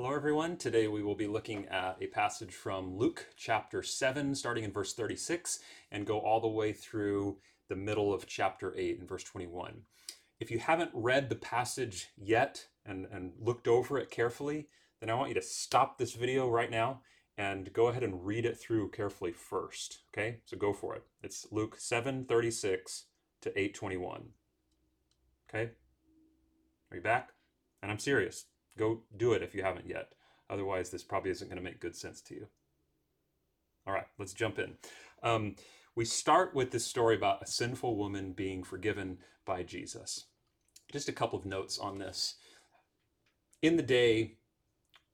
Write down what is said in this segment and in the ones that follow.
Hello, everyone. Today we will be looking at a passage from Luke chapter 7, starting in verse 36, and go all the way through the middle of chapter 8 and verse 21. If you haven't read the passage yet and, and looked over it carefully, then I want you to stop this video right now and go ahead and read it through carefully first. Okay, so go for it. It's Luke 7 36 to 821. Okay, are you back? And I'm serious. Go do it if you haven't yet. Otherwise, this probably isn't going to make good sense to you. All right, let's jump in. Um, we start with this story about a sinful woman being forgiven by Jesus. Just a couple of notes on this. In the day,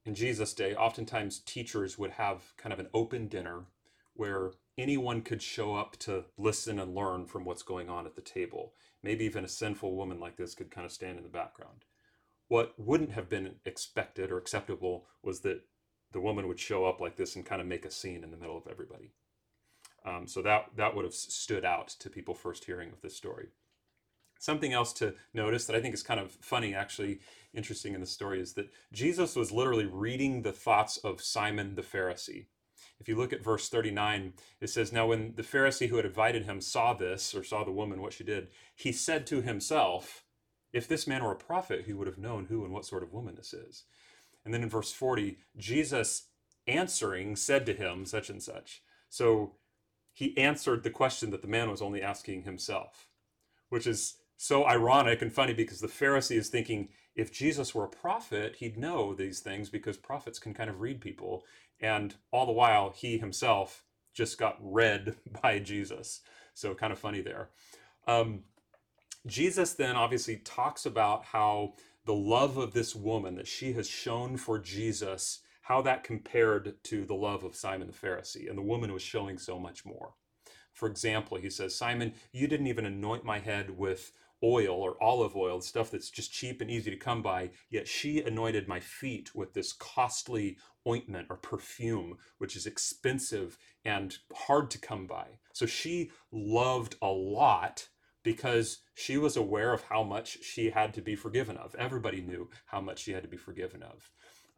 in Jesus' day, oftentimes teachers would have kind of an open dinner where anyone could show up to listen and learn from what's going on at the table. Maybe even a sinful woman like this could kind of stand in the background. What wouldn't have been expected or acceptable was that the woman would show up like this and kind of make a scene in the middle of everybody. Um, so that that would have stood out to people first hearing of this story. Something else to notice that I think is kind of funny, actually interesting in the story, is that Jesus was literally reading the thoughts of Simon the Pharisee. If you look at verse 39, it says, Now when the Pharisee who had invited him saw this, or saw the woman, what she did, he said to himself, if this man were a prophet, he would have known who and what sort of woman this is. And then in verse 40, Jesus answering said to him, such and such. So he answered the question that the man was only asking himself, which is so ironic and funny because the Pharisee is thinking if Jesus were a prophet, he'd know these things because prophets can kind of read people. And all the while, he himself just got read by Jesus. So kind of funny there. Um, Jesus then obviously talks about how the love of this woman that she has shown for Jesus, how that compared to the love of Simon the Pharisee. And the woman was showing so much more. For example, he says, Simon, you didn't even anoint my head with oil or olive oil, stuff that's just cheap and easy to come by, yet she anointed my feet with this costly ointment or perfume, which is expensive and hard to come by. So she loved a lot because she was aware of how much she had to be forgiven of. Everybody knew how much she had to be forgiven of.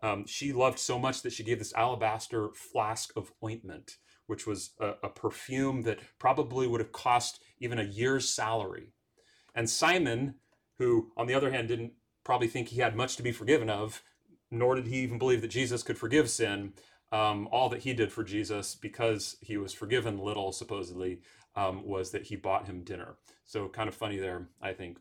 Um, she loved so much that she gave this alabaster flask of ointment, which was a, a perfume that probably would have cost even a year's salary. And Simon, who on the other hand didn't probably think he had much to be forgiven of, nor did he even believe that Jesus could forgive sin, um, all that he did for Jesus because he was forgiven little, supposedly, um, was that he bought him dinner. So kind of funny there, I think.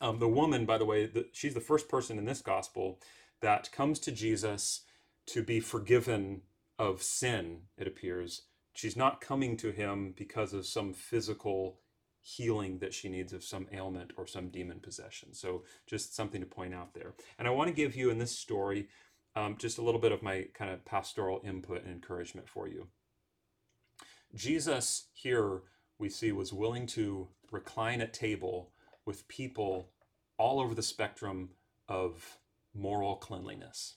Um, the woman, by the way, the, she's the first person in this gospel that comes to Jesus to be forgiven of sin, it appears. She's not coming to him because of some physical healing that she needs of some ailment or some demon possession. So, just something to point out there. And I want to give you in this story um, just a little bit of my kind of pastoral input and encouragement for you. Jesus here we see was willing to recline at table with people all over the spectrum of moral cleanliness.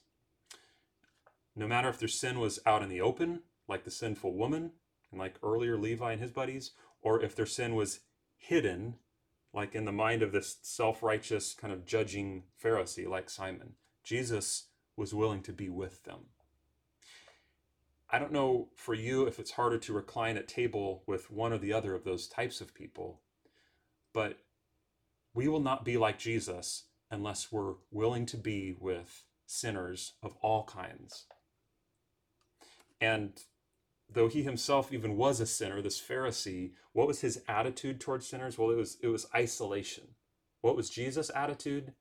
No matter if their sin was out in the open, like the sinful woman, and like earlier Levi and his buddies, or if their sin was hidden, like in the mind of this self righteous, kind of judging Pharisee like Simon. Jesus was willing to be with them. I don't know for you if it's harder to recline at table with one or the other of those types of people, but we will not be like Jesus unless we're willing to be with sinners of all kinds. And though he himself even was a sinner, this Pharisee, what was his attitude towards sinners? Well, it was it was isolation. What was Jesus' attitude?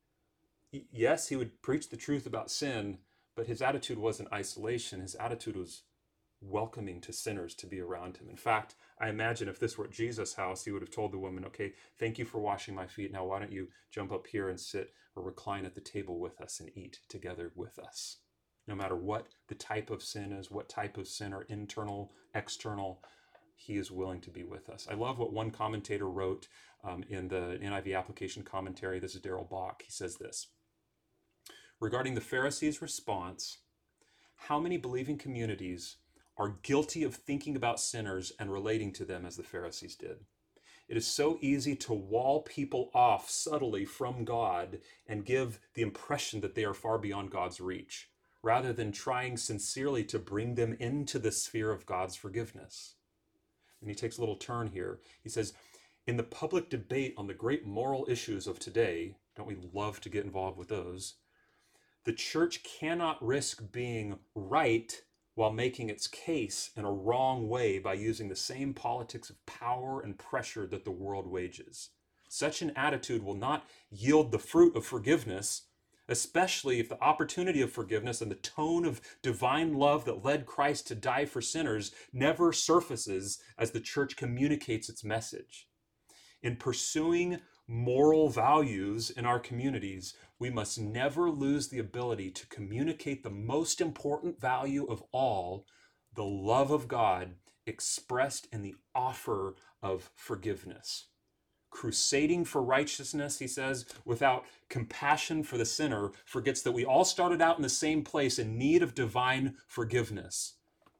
Yes, he would preach the truth about sin, but his attitude wasn't isolation. His attitude was welcoming to sinners to be around him. In fact, I imagine if this were at Jesus' house, he would have told the woman, Okay, thank you for washing my feet. Now, why don't you jump up here and sit or recline at the table with us and eat together with us? No matter what the type of sin is, what type of sin, or internal, external, he is willing to be with us. I love what one commentator wrote um, in the NIV application commentary. This is Darrell Bock. He says this Regarding the Pharisees' response, how many believing communities are guilty of thinking about sinners and relating to them as the Pharisees did. It is so easy to wall people off subtly from God and give the impression that they are far beyond God's reach, rather than trying sincerely to bring them into the sphere of God's forgiveness. And he takes a little turn here. He says, In the public debate on the great moral issues of today, don't we love to get involved with those? The church cannot risk being right while making its case in a wrong way by using the same politics of power and pressure that the world wages. Such an attitude will not yield the fruit of forgiveness, especially if the opportunity of forgiveness and the tone of divine love that led Christ to die for sinners never surfaces as the church communicates its message. In pursuing moral values in our communities, we must never lose the ability to communicate the most important value of all the love of God expressed in the offer of forgiveness. Crusading for righteousness, he says, without compassion for the sinner, forgets that we all started out in the same place in need of divine forgiveness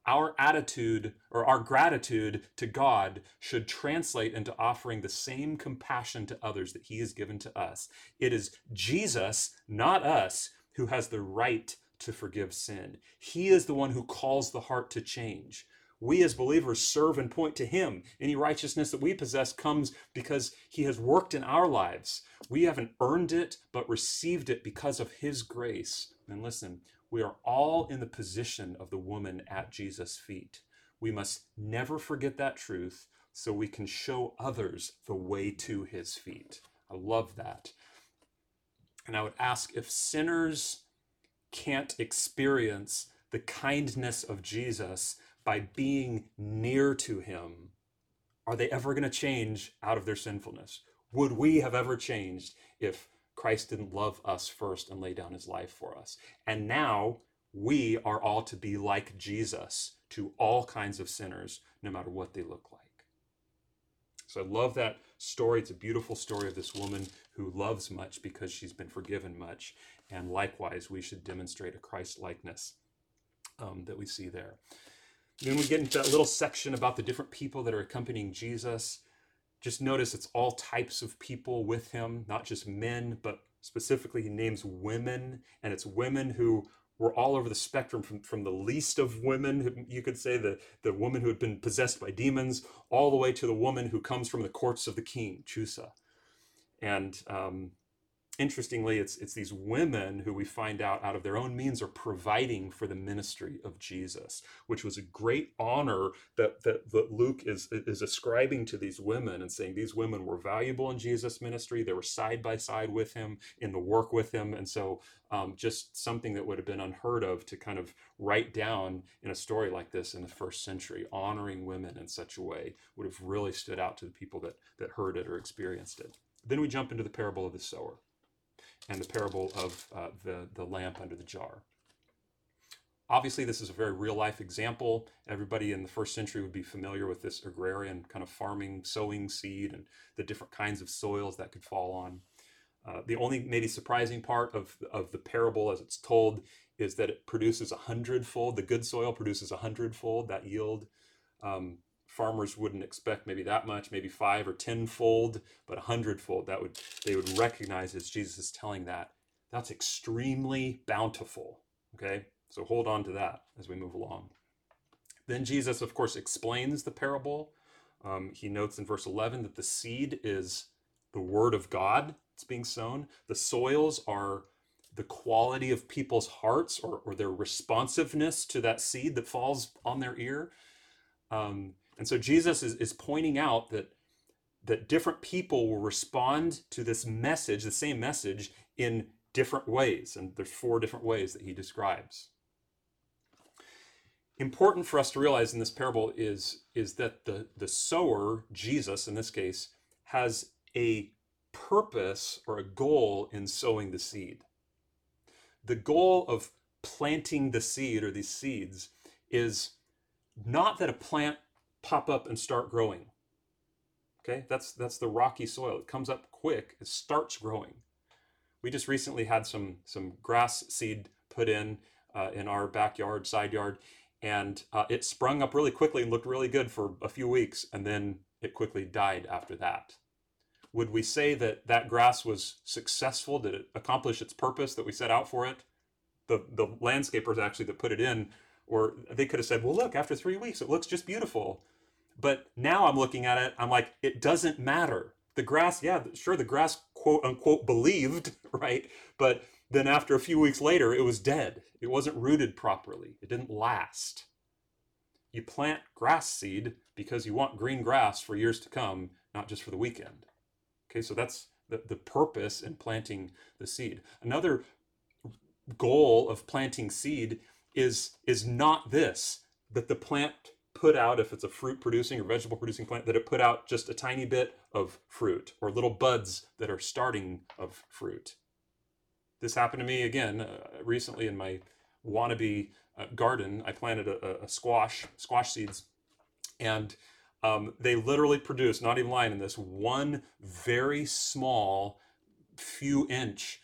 our attitude or our gratitude to God should translate into offering the same compassion to others that He has given to us. It is Jesus, not us, who has the right to forgive sin. He is the one who calls the heart to change. We as believers serve and point to Him. Any righteousness that we possess comes because He has worked in our lives. We haven't earned it, but received it because of His grace. And listen, we are all in the position of the woman at Jesus' feet. We must never forget that truth so we can show others the way to his feet. I love that. And I would ask if sinners can't experience the kindness of Jesus by being near to him, are they ever going to change out of their sinfulness? Would we have ever changed if Christ didn't love us first and lay down his life for us. And now we are all to be like Jesus to all kinds of sinners, no matter what they look like. So I love that story. It's a beautiful story of this woman who loves much because she's been forgiven much. And likewise, we should demonstrate a Christ likeness um, that we see there. Then we get into that little section about the different people that are accompanying Jesus. Just notice it's all types of people with him, not just men, but specifically he names women, and it's women who were all over the spectrum from, from the least of women, you could say the, the woman who had been possessed by demons, all the way to the woman who comes from the courts of the king, Chuza. And um, interestingly, it's it's these women who we find out out of their own means are providing for the ministry of Jesus, which was a great honor that that, that Luke is is ascribing to these women and saying these women were valuable in Jesus' ministry. They were side by side with him in the work with him, and so um, just something that would have been unheard of to kind of write down in a story like this in the first century, honoring women in such a way would have really stood out to the people that that heard it or experienced it. Then we jump into the parable of the sower and the parable of uh, the, the lamp under the jar. Obviously, this is a very real life example. Everybody in the first century would be familiar with this agrarian kind of farming, sowing seed, and the different kinds of soils that could fall on. Uh, the only maybe surprising part of, of the parable as it's told is that it produces a hundredfold. The good soil produces a hundredfold that yield. Um, farmers wouldn't expect maybe that much, maybe five or tenfold, but a hundredfold. That would they would recognize as Jesus is telling that. That's extremely bountiful. Okay, so hold on to that as we move along. Then Jesus, of course, explains the parable. Um, he notes in verse 11 that the seed is the word of God that's being sown. The soils are the quality of people's hearts or, or their responsiveness to that seed that falls on their ear. Um, and so Jesus is, is pointing out that that different people will respond to this message, the same message, in different ways. And there's four different ways that he describes. Important for us to realize in this parable is, is that the, the sower, Jesus in this case, has a purpose or a goal in sowing the seed. The goal of planting the seed or these seeds is not that a plant pop up and start growing. Okay, that's that's the rocky soil. It comes up quick. It starts growing. We just recently had some some grass seed put in uh, in our backyard, side yard, and uh, it sprung up really quickly and looked really good for a few weeks, and then it quickly died after that. Would we say that that grass was successful? Did it accomplish its purpose that we set out for it? the the landscapers actually that put it in, or they could have said, well, look, after three weeks, it looks just beautiful. But now I'm looking at it, I'm like, it doesn't matter. The grass, yeah, sure, the grass quote unquote believed, right? But then after a few weeks later, it was dead. It wasn't rooted properly. It didn't last. You plant grass seed because you want green grass for years to come, not just for the weekend. Okay, so that's the, the purpose in planting the seed. Another goal of planting seed is is not this that the plant put out if it's a fruit producing or vegetable producing plant that it put out just a tiny bit of fruit or little buds that are starting of fruit this happened to me again uh, recently in my wannabe uh, garden i planted a, a, squash squash seeds and um, they literally produced not even lying in this one very small few inch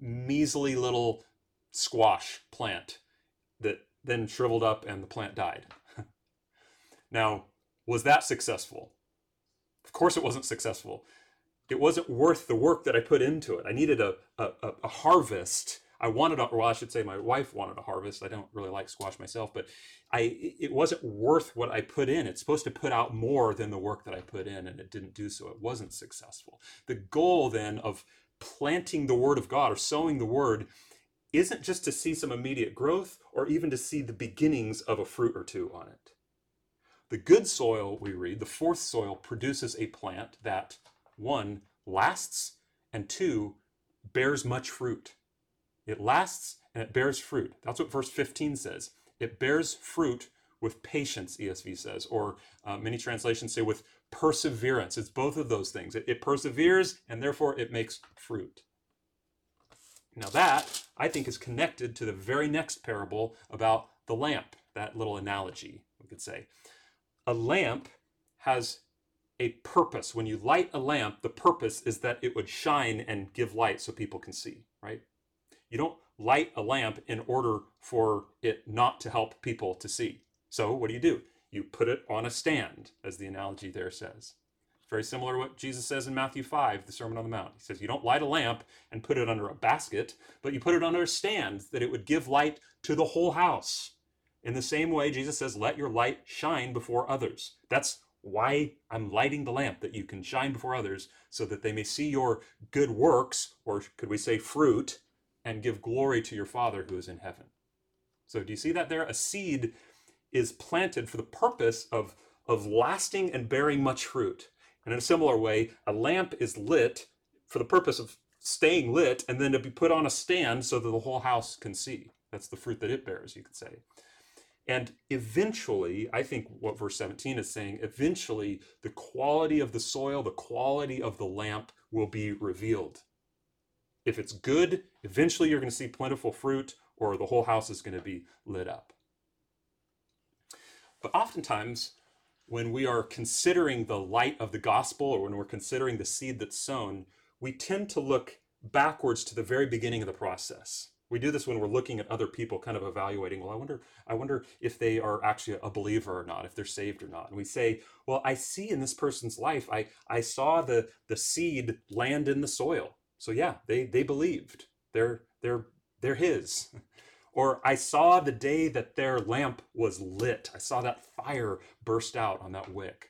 measly little squash plant that then shriveled up and the plant died. Now, was that successful? Of course, it wasn't successful. It wasn't worth the work that I put into it. I needed a, a, a harvest. I wanted, a, well, I should say my wife wanted a harvest. I don't really like squash myself, but I, it wasn't worth what I put in. It's supposed to put out more than the work that I put in, and it didn't do so. It wasn't successful. The goal then of planting the word of God or sowing the word isn't just to see some immediate growth or even to see the beginnings of a fruit or two on it. The good soil, we read, the fourth soil produces a plant that, one, lasts, and two, bears much fruit. It lasts and it bears fruit. That's what verse 15 says. It bears fruit with patience, ESV says, or uh, many translations say with perseverance. It's both of those things. It, it perseveres and therefore it makes fruit. Now, that I think is connected to the very next parable about the lamp, that little analogy, we could say. A lamp has a purpose. When you light a lamp, the purpose is that it would shine and give light so people can see, right? You don't light a lamp in order for it not to help people to see. So, what do you do? You put it on a stand, as the analogy there says. Very similar to what Jesus says in Matthew 5, the Sermon on the Mount. He says, You don't light a lamp and put it under a basket, but you put it under a stand that it would give light to the whole house. In the same way, Jesus says, Let your light shine before others. That's why I'm lighting the lamp, that you can shine before others, so that they may see your good works, or could we say fruit, and give glory to your Father who is in heaven. So, do you see that there? A seed is planted for the purpose of, of lasting and bearing much fruit. And in a similar way, a lamp is lit for the purpose of staying lit and then to be put on a stand so that the whole house can see. That's the fruit that it bears, you could say. And eventually, I think what verse 17 is saying, eventually the quality of the soil, the quality of the lamp will be revealed. If it's good, eventually you're going to see plentiful fruit or the whole house is going to be lit up. But oftentimes, when we are considering the light of the gospel or when we're considering the seed that's sown, we tend to look backwards to the very beginning of the process. We do this when we're looking at other people, kind of evaluating, well, I wonder, I wonder if they are actually a believer or not, if they're saved or not. And we say, well, I see in this person's life, I, I saw the, the seed land in the soil. So yeah, they, they believed. They're, they're, they're his. Or I saw the day that their lamp was lit. I saw that fire burst out on that wick.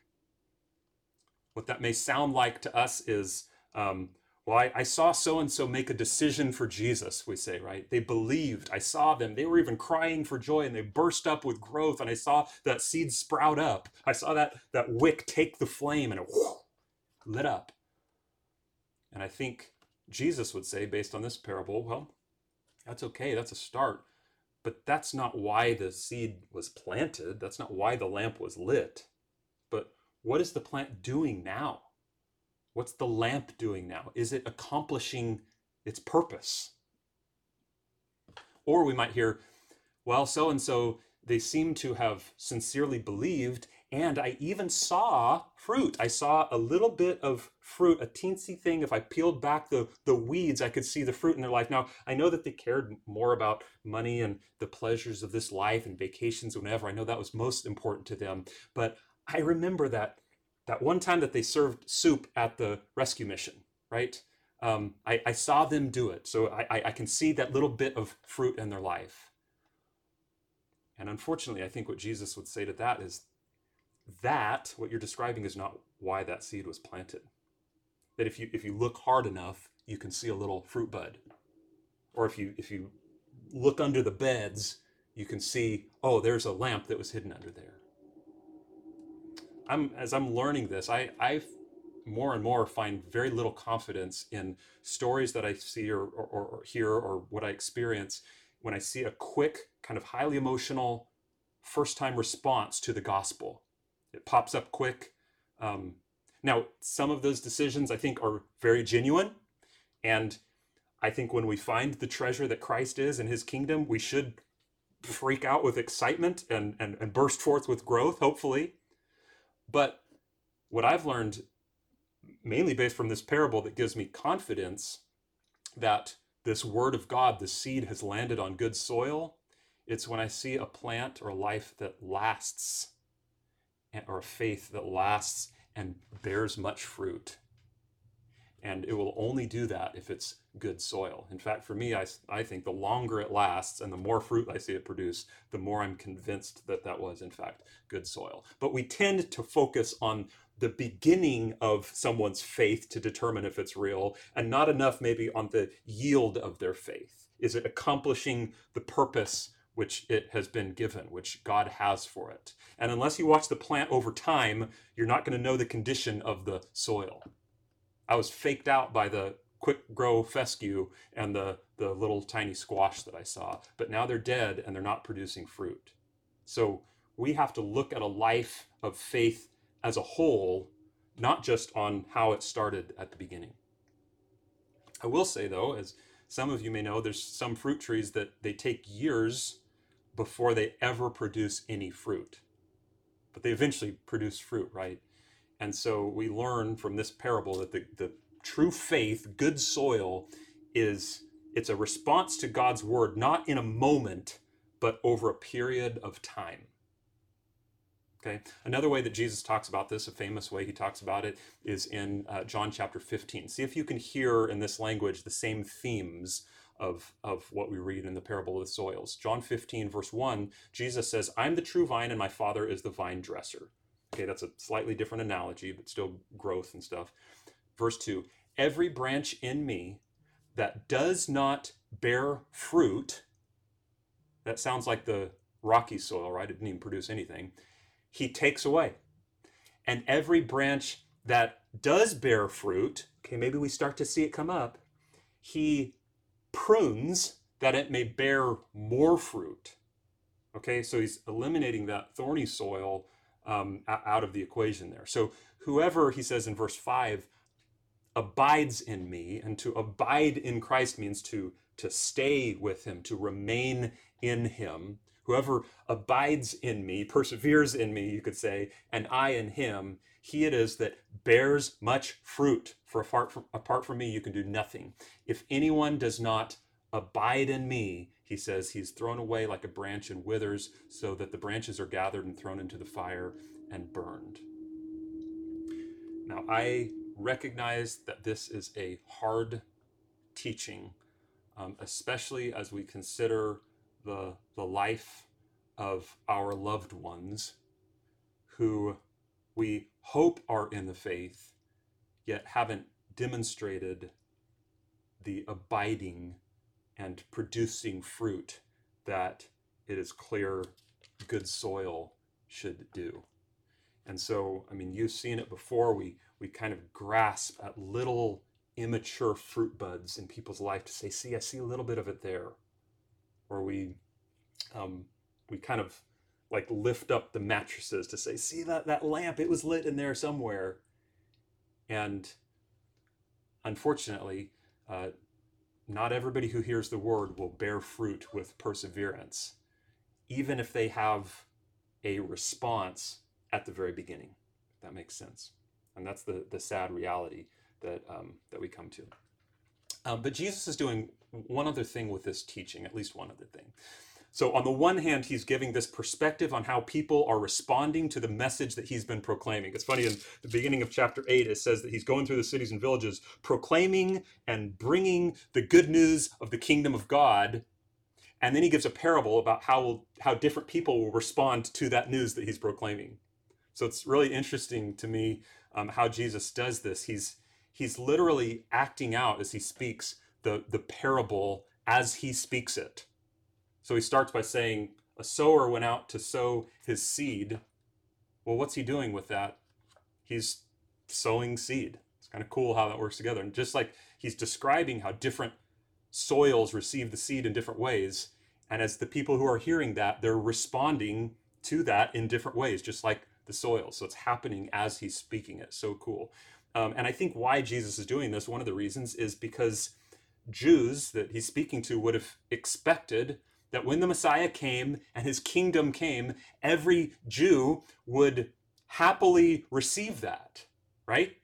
What that may sound like to us is, um, well, I, I saw so and so make a decision for Jesus, we say, right? They believed. I saw them. They were even crying for joy and they burst up with growth. And I saw that seed sprout up. I saw that, that wick take the flame and it whoosh, lit up. And I think Jesus would say, based on this parable, well, that's okay. That's a start. But that's not why the seed was planted. That's not why the lamp was lit. But what is the plant doing now? What's the lamp doing now? Is it accomplishing its purpose? Or we might hear, well, so and so, they seem to have sincerely believed and I even saw fruit. I saw a little bit of fruit, a teensy thing. If I peeled back the, the weeds, I could see the fruit in their life. Now, I know that they cared more about money and the pleasures of this life and vacations whenever. I know that was most important to them. But I remember that that one time that they served soup at the rescue mission, right? Um, I, I saw them do it, so I, I I can see that little bit of fruit in their life. And unfortunately, I think what Jesus would say to that is that what you're describing is not why that seed was planted. That if you if you look hard enough, you can see a little fruit bud. Or if you if you look under the beds, you can see, oh, there's a lamp that was hidden under there. I'm as I'm learning this, I I more and more find very little confidence in stories that I see or, or, or hear or what I experience when I see a quick, kind of highly emotional, first time response to the gospel. It pops up quick. Um, now, some of those decisions I think are very genuine. And I think when we find the treasure that Christ is in his kingdom, we should freak out with excitement and, and, and burst forth with growth, hopefully. But what I've learned, mainly based from this parable, that gives me confidence that this word of God, the seed, has landed on good soil. It's when I see a plant or life that lasts, or a faith that lasts and bears much fruit. And it will only do that if it's good soil. In fact, for me, I, I think the longer it lasts and the more fruit I see it produce, the more I'm convinced that that was, in fact, good soil. But we tend to focus on the beginning of someone's faith to determine if it's real, and not enough maybe on the yield of their faith. Is it accomplishing the purpose which it has been given, which God has for it? And unless you watch the plant over time, you're not going to know the condition of the soil. I was faked out by the quick grow fescue and the, the little tiny squash that I saw, but now they're dead and they're not producing fruit. So we have to look at a life of faith as a whole, not just on how it started at the beginning. I will say, though, as some of you may know, there's some fruit trees that they take years before they ever produce any fruit. But they eventually produce fruit, right? And so we learn from this parable that the, the true faith, good soil, is it's a response to God's word, not in a moment, but over a period of time. Okay. Another way that Jesus talks about this, a famous way he talks about it, is in uh, John chapter 15. See if you can hear in this language the same themes of, of what we read in the parable of the soils. John 15, verse 1, Jesus says, I'm the true vine and my Father is the vine dresser. Okay, that's a slightly different analogy, but still growth and stuff. Verse 2, every branch in me that does not bear fruit, that sounds like the rocky soil, right? It didn't even produce anything he takes away. And every branch that does bear fruit, okay, maybe we start to see it come up, he prunes that it may bear more fruit. Okay, so he's eliminating that thorny soil um, out of the equation there. So whoever, he says in verse 5, abides in me, and to abide in Christ means to, to stay with him, to remain in him. Whoever abides in me, perseveres in me, you could say, and I in him, he it is that bears much fruit. For apart from, apart from me, you can do nothing. If anyone does not abide in me, he says, he's thrown away like a branch and withers, so that the branches are gathered and thrown into the fire and burned. Now, I recognize that this is a hard teaching, um, especially as we consider the, the life of our loved ones who we hope are in the faith, yet haven't demonstrated the abiding and producing fruit that it is clear good soil should do. And so, I mean, you've seen it before. We we kind of grasp at little immature fruit buds in people's life to say, "See, I see a little bit of it there," or we um, we kind of like lift up the mattresses to say, see that that lamp, it was lit in there somewhere. And unfortunately, uh, not everybody who hears the word will bear fruit with perseverance, even if they have a response at the very beginning. That makes sense. And that's the, the sad reality that, um, that we come to. Um, but Jesus is doing one other thing with this teaching, at least one other thing. So, on the one hand, he's giving this perspective on how people are responding to the message that he's been proclaiming. It's funny, in the beginning of chapter 8, it says that he's going through the cities and villages, proclaiming and bringing the good news of the kingdom of God. And then he gives a parable about how, how different people will respond to that news that he's proclaiming. So, it's really interesting to me um, how Jesus does this. He's, he's literally acting out as he speaks the, the parable as he speaks it. So he starts by saying, A sower went out to sow his seed. Well, what's he doing with that? He's sowing seed. It's kind of cool how that works together. And just like he's describing how different soils receive the seed in different ways. And as the people who are hearing that, they're responding to that in different ways, just like the soil. So it's happening as he's speaking it. So cool. Um, and I think why Jesus is doing this, one of the reasons is because Jews that he's speaking to would have expected that when the Messiah came and his kingdom came, every Jew would happily receive that, right?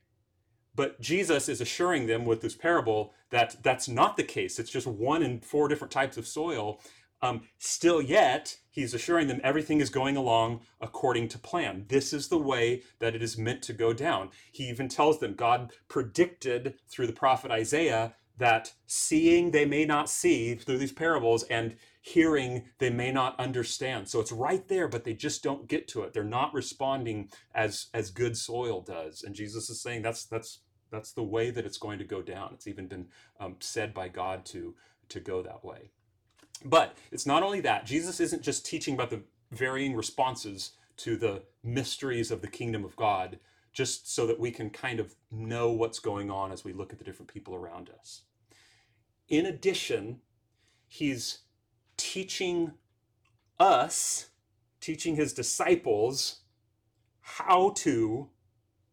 But Jesus is assuring them with this parable that that's not the case. It's just one in four different types of soil. Um, still, yet, he's assuring them everything is going along according to plan. This is the way that it is meant to go down. He even tells them God predicted through the prophet Isaiah that seeing they may not see through these parables and hearing they may not understand. So it's right there but they just don't get to it. They're not responding as as good soil does. And jesus is saying that's that's that's the way that it's going to go down. It's even been um, said by god to to go that way. But it's not only that. Jesus isn't just teaching about the varying responses to the mysteries of the kingdom of god just so that we can kind of know what's going on as we look at the different people around us. In addition he's teaching us, teaching his disciples how to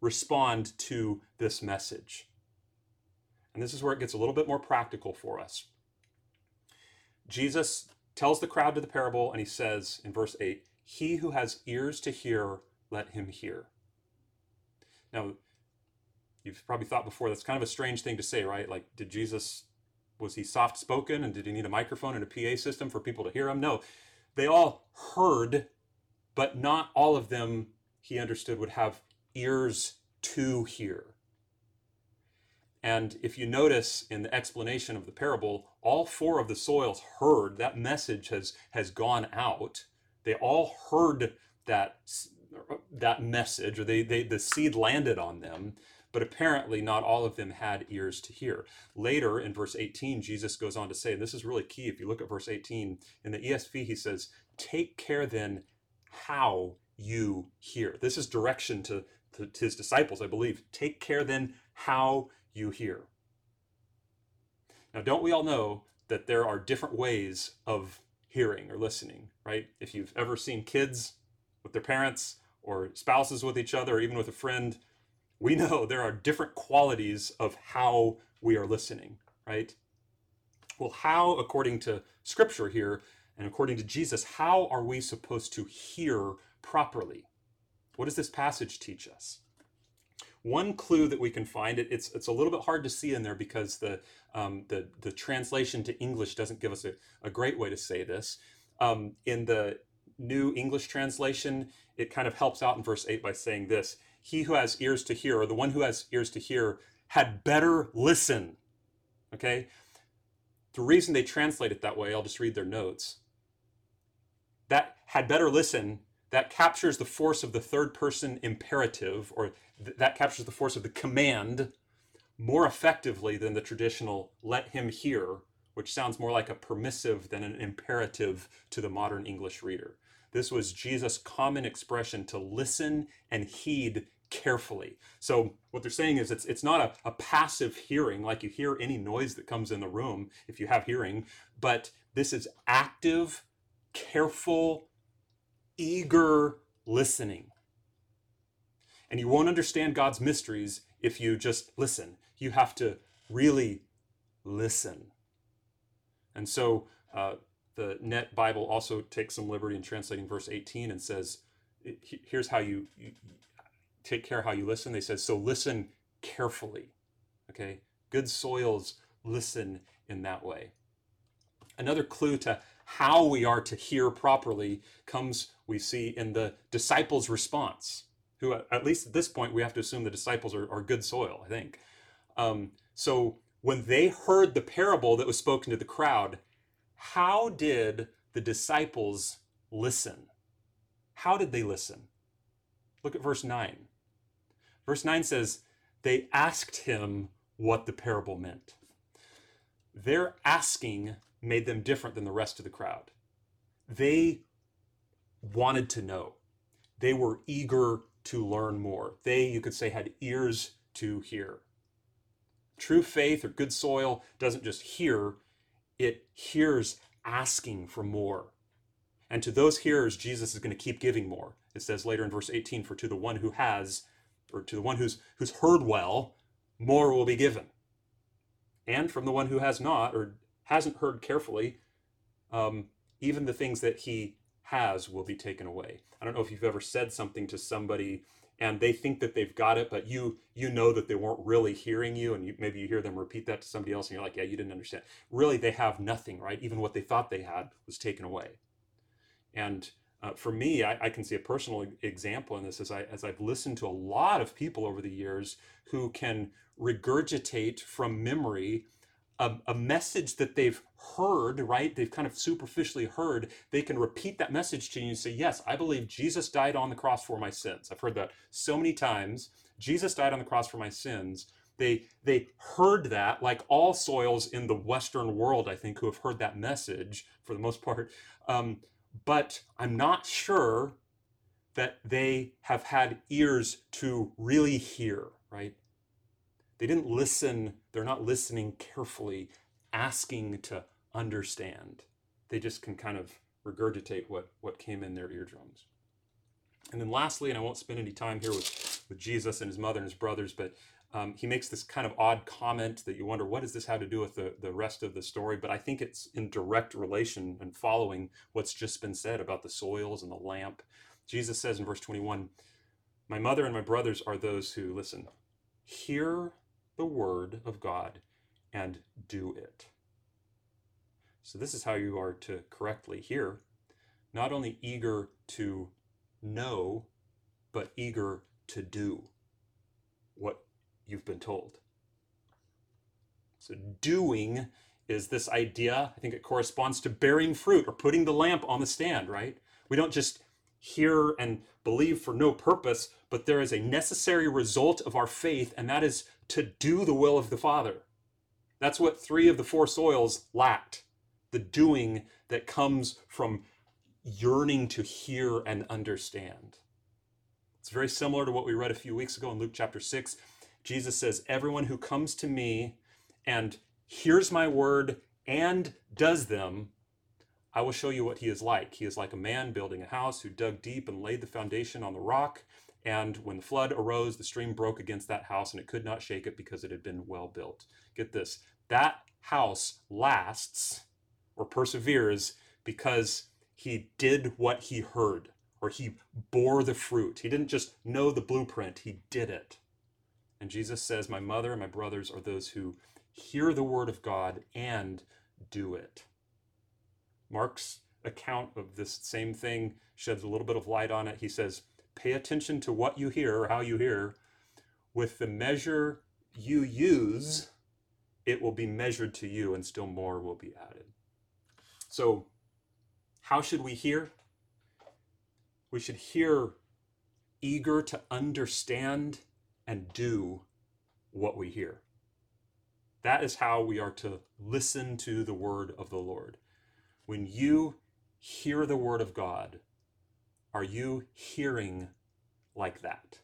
respond to this message. And this is where it gets a little bit more practical for us. Jesus tells the crowd to the parable, and he says in verse 8, He who has ears to hear, let him hear. Now, you've probably thought before that's kind of a strange thing to say, right? Like, did Jesus was he soft spoken and did he need a microphone and a PA system for people to hear him? No, they all heard, but not all of them he understood would have ears to hear. And if you notice in the explanation of the parable, all four of the soils heard that message has has gone out. They all heard that that message, or they, they the seed landed on them, but apparently not all of them had ears to hear. Later in verse 18, Jesus goes on to say, and this is really key if you look at verse 18, in the ESV, he says, Take care then how you hear. This is direction to, to, to his disciples, I believe. Take care then how you hear. Now, don't we all know that there are different ways of hearing or listening, right? If you've ever seen kids with their parents or spouses with each other, or even with a friend, we know there are different qualities of how we are listening, right? Well, how, according to scripture here and according to Jesus, how are we supposed to hear properly? What does this passage teach us? One clue that we can find it, it's it's a little bit hard to see in there because the um, the the translation to English doesn't give us a, a great way to say this. Um, in the New English translation, it kind of helps out in verse eight by saying this: he who has ears to hear, or the one who has ears to hear, had better listen. Okay? The reason they translate it that way, I'll just read their notes. That had better listen, that captures the force of the third person imperative, or th- that captures the force of the command more effectively than the traditional let him hear, which sounds more like a permissive than an imperative to the modern English reader. This was Jesus' common expression to listen and heed carefully. So what they're saying is it's it's not a, a passive hearing like you hear any noise that comes in the room if you have hearing, but this is active, careful, eager listening. And you won't understand God's mysteries if you just listen. You have to really listen. And so uh, the NET Bible also takes some liberty in translating verse 18 and says, here's how you, you take care how you listen. They said, so listen carefully. Okay? Good soils listen in that way. Another clue to how we are to hear properly comes, we see, in the disciples' response, who, at least at this point, we have to assume the disciples are, are good soil, I think. Um, so when they heard the parable that was spoken to the crowd, how did the disciples listen? How did they listen? Look at verse 9. Verse 9 says, They asked him what the parable meant. Their asking made them different than the rest of the crowd. They wanted to know. They were eager to learn more. They, you could say, had ears to hear. True faith or good soil doesn't just hear, it hears asking for more. And to those hearers, Jesus is going to keep giving more. It says later in verse 18, for to the one who has, or to the one who's who's heard well, more will be given. And from the one who has not, or hasn't heard carefully, um, even the things that he has will be taken away. I don't know if you've ever said something to somebody and they think that they've got it, but you you know that they weren't really hearing you, and you, maybe you hear them repeat that to somebody else, and you're like, yeah, you didn't understand. Really, they have nothing, right? Even what they thought they had was taken away. And uh, for me, I, I, can see a personal example in this as I as I've listened to a lot of people over the years who can regurgitate from memory a, a, message that they've heard, right? They've kind of superficially heard. They can repeat that message to you and say, Yes, I believe Jesus died on the cross for my sins. I've heard that so many times. Jesus died on the cross for my sins. They they heard that, like all soils in the Western world, I think, who have heard that message for the most part. Um, but I'm not sure that they have had ears to really hear, right? They didn't listen, they're not listening carefully, asking to understand. They just can kind of regurgitate what, what came in their eardrums. And then lastly, and I won't spend any time here with, with Jesus and his mother and his brothers, but um, he makes this kind of odd comment that you wonder, what does this have to do with the, the rest of the story? But I think it's in direct relation and following what's just been said about the soils and the lamp. Jesus says in verse 21, My mother and my brothers are those who, listen, hear the word of God and do it. So, this is how you are to correctly hear, not only eager to know, but eager to do what you've been told. So, doing is this idea, I think it corresponds to bearing fruit or putting the lamp on the stand, right? We don't just hear and believe for no purpose, but there is a necessary result of our faith, and that is to do the will of the Father. That's what three of the four soils lacked the doing that comes from yearning to hear and understand. It's very similar to what we read a few weeks ago in Luke chapter 6. Jesus says, Everyone who comes to me and hears my word and does them, I will show you what he is like. He is like a man building a house who dug deep and laid the foundation on the rock. And when the flood arose, the stream broke against that house and it could not shake it because it had been well built. Get this that house lasts or perseveres because he did what he heard or he bore the fruit. He didn't just know the blueprint, he did it. And Jesus says, My mother and my brothers are those who hear the word of God and do it. Mark's account of this same thing sheds a little bit of light on it. He says, pay attention to what you hear or how you hear. With the measure you use, it will be measured to you, and still more will be added. So, how should we hear? We should hear eager to understand and do what we hear. That is how we are to listen to the word of the Lord. When you hear the word of God, are you hearing like that?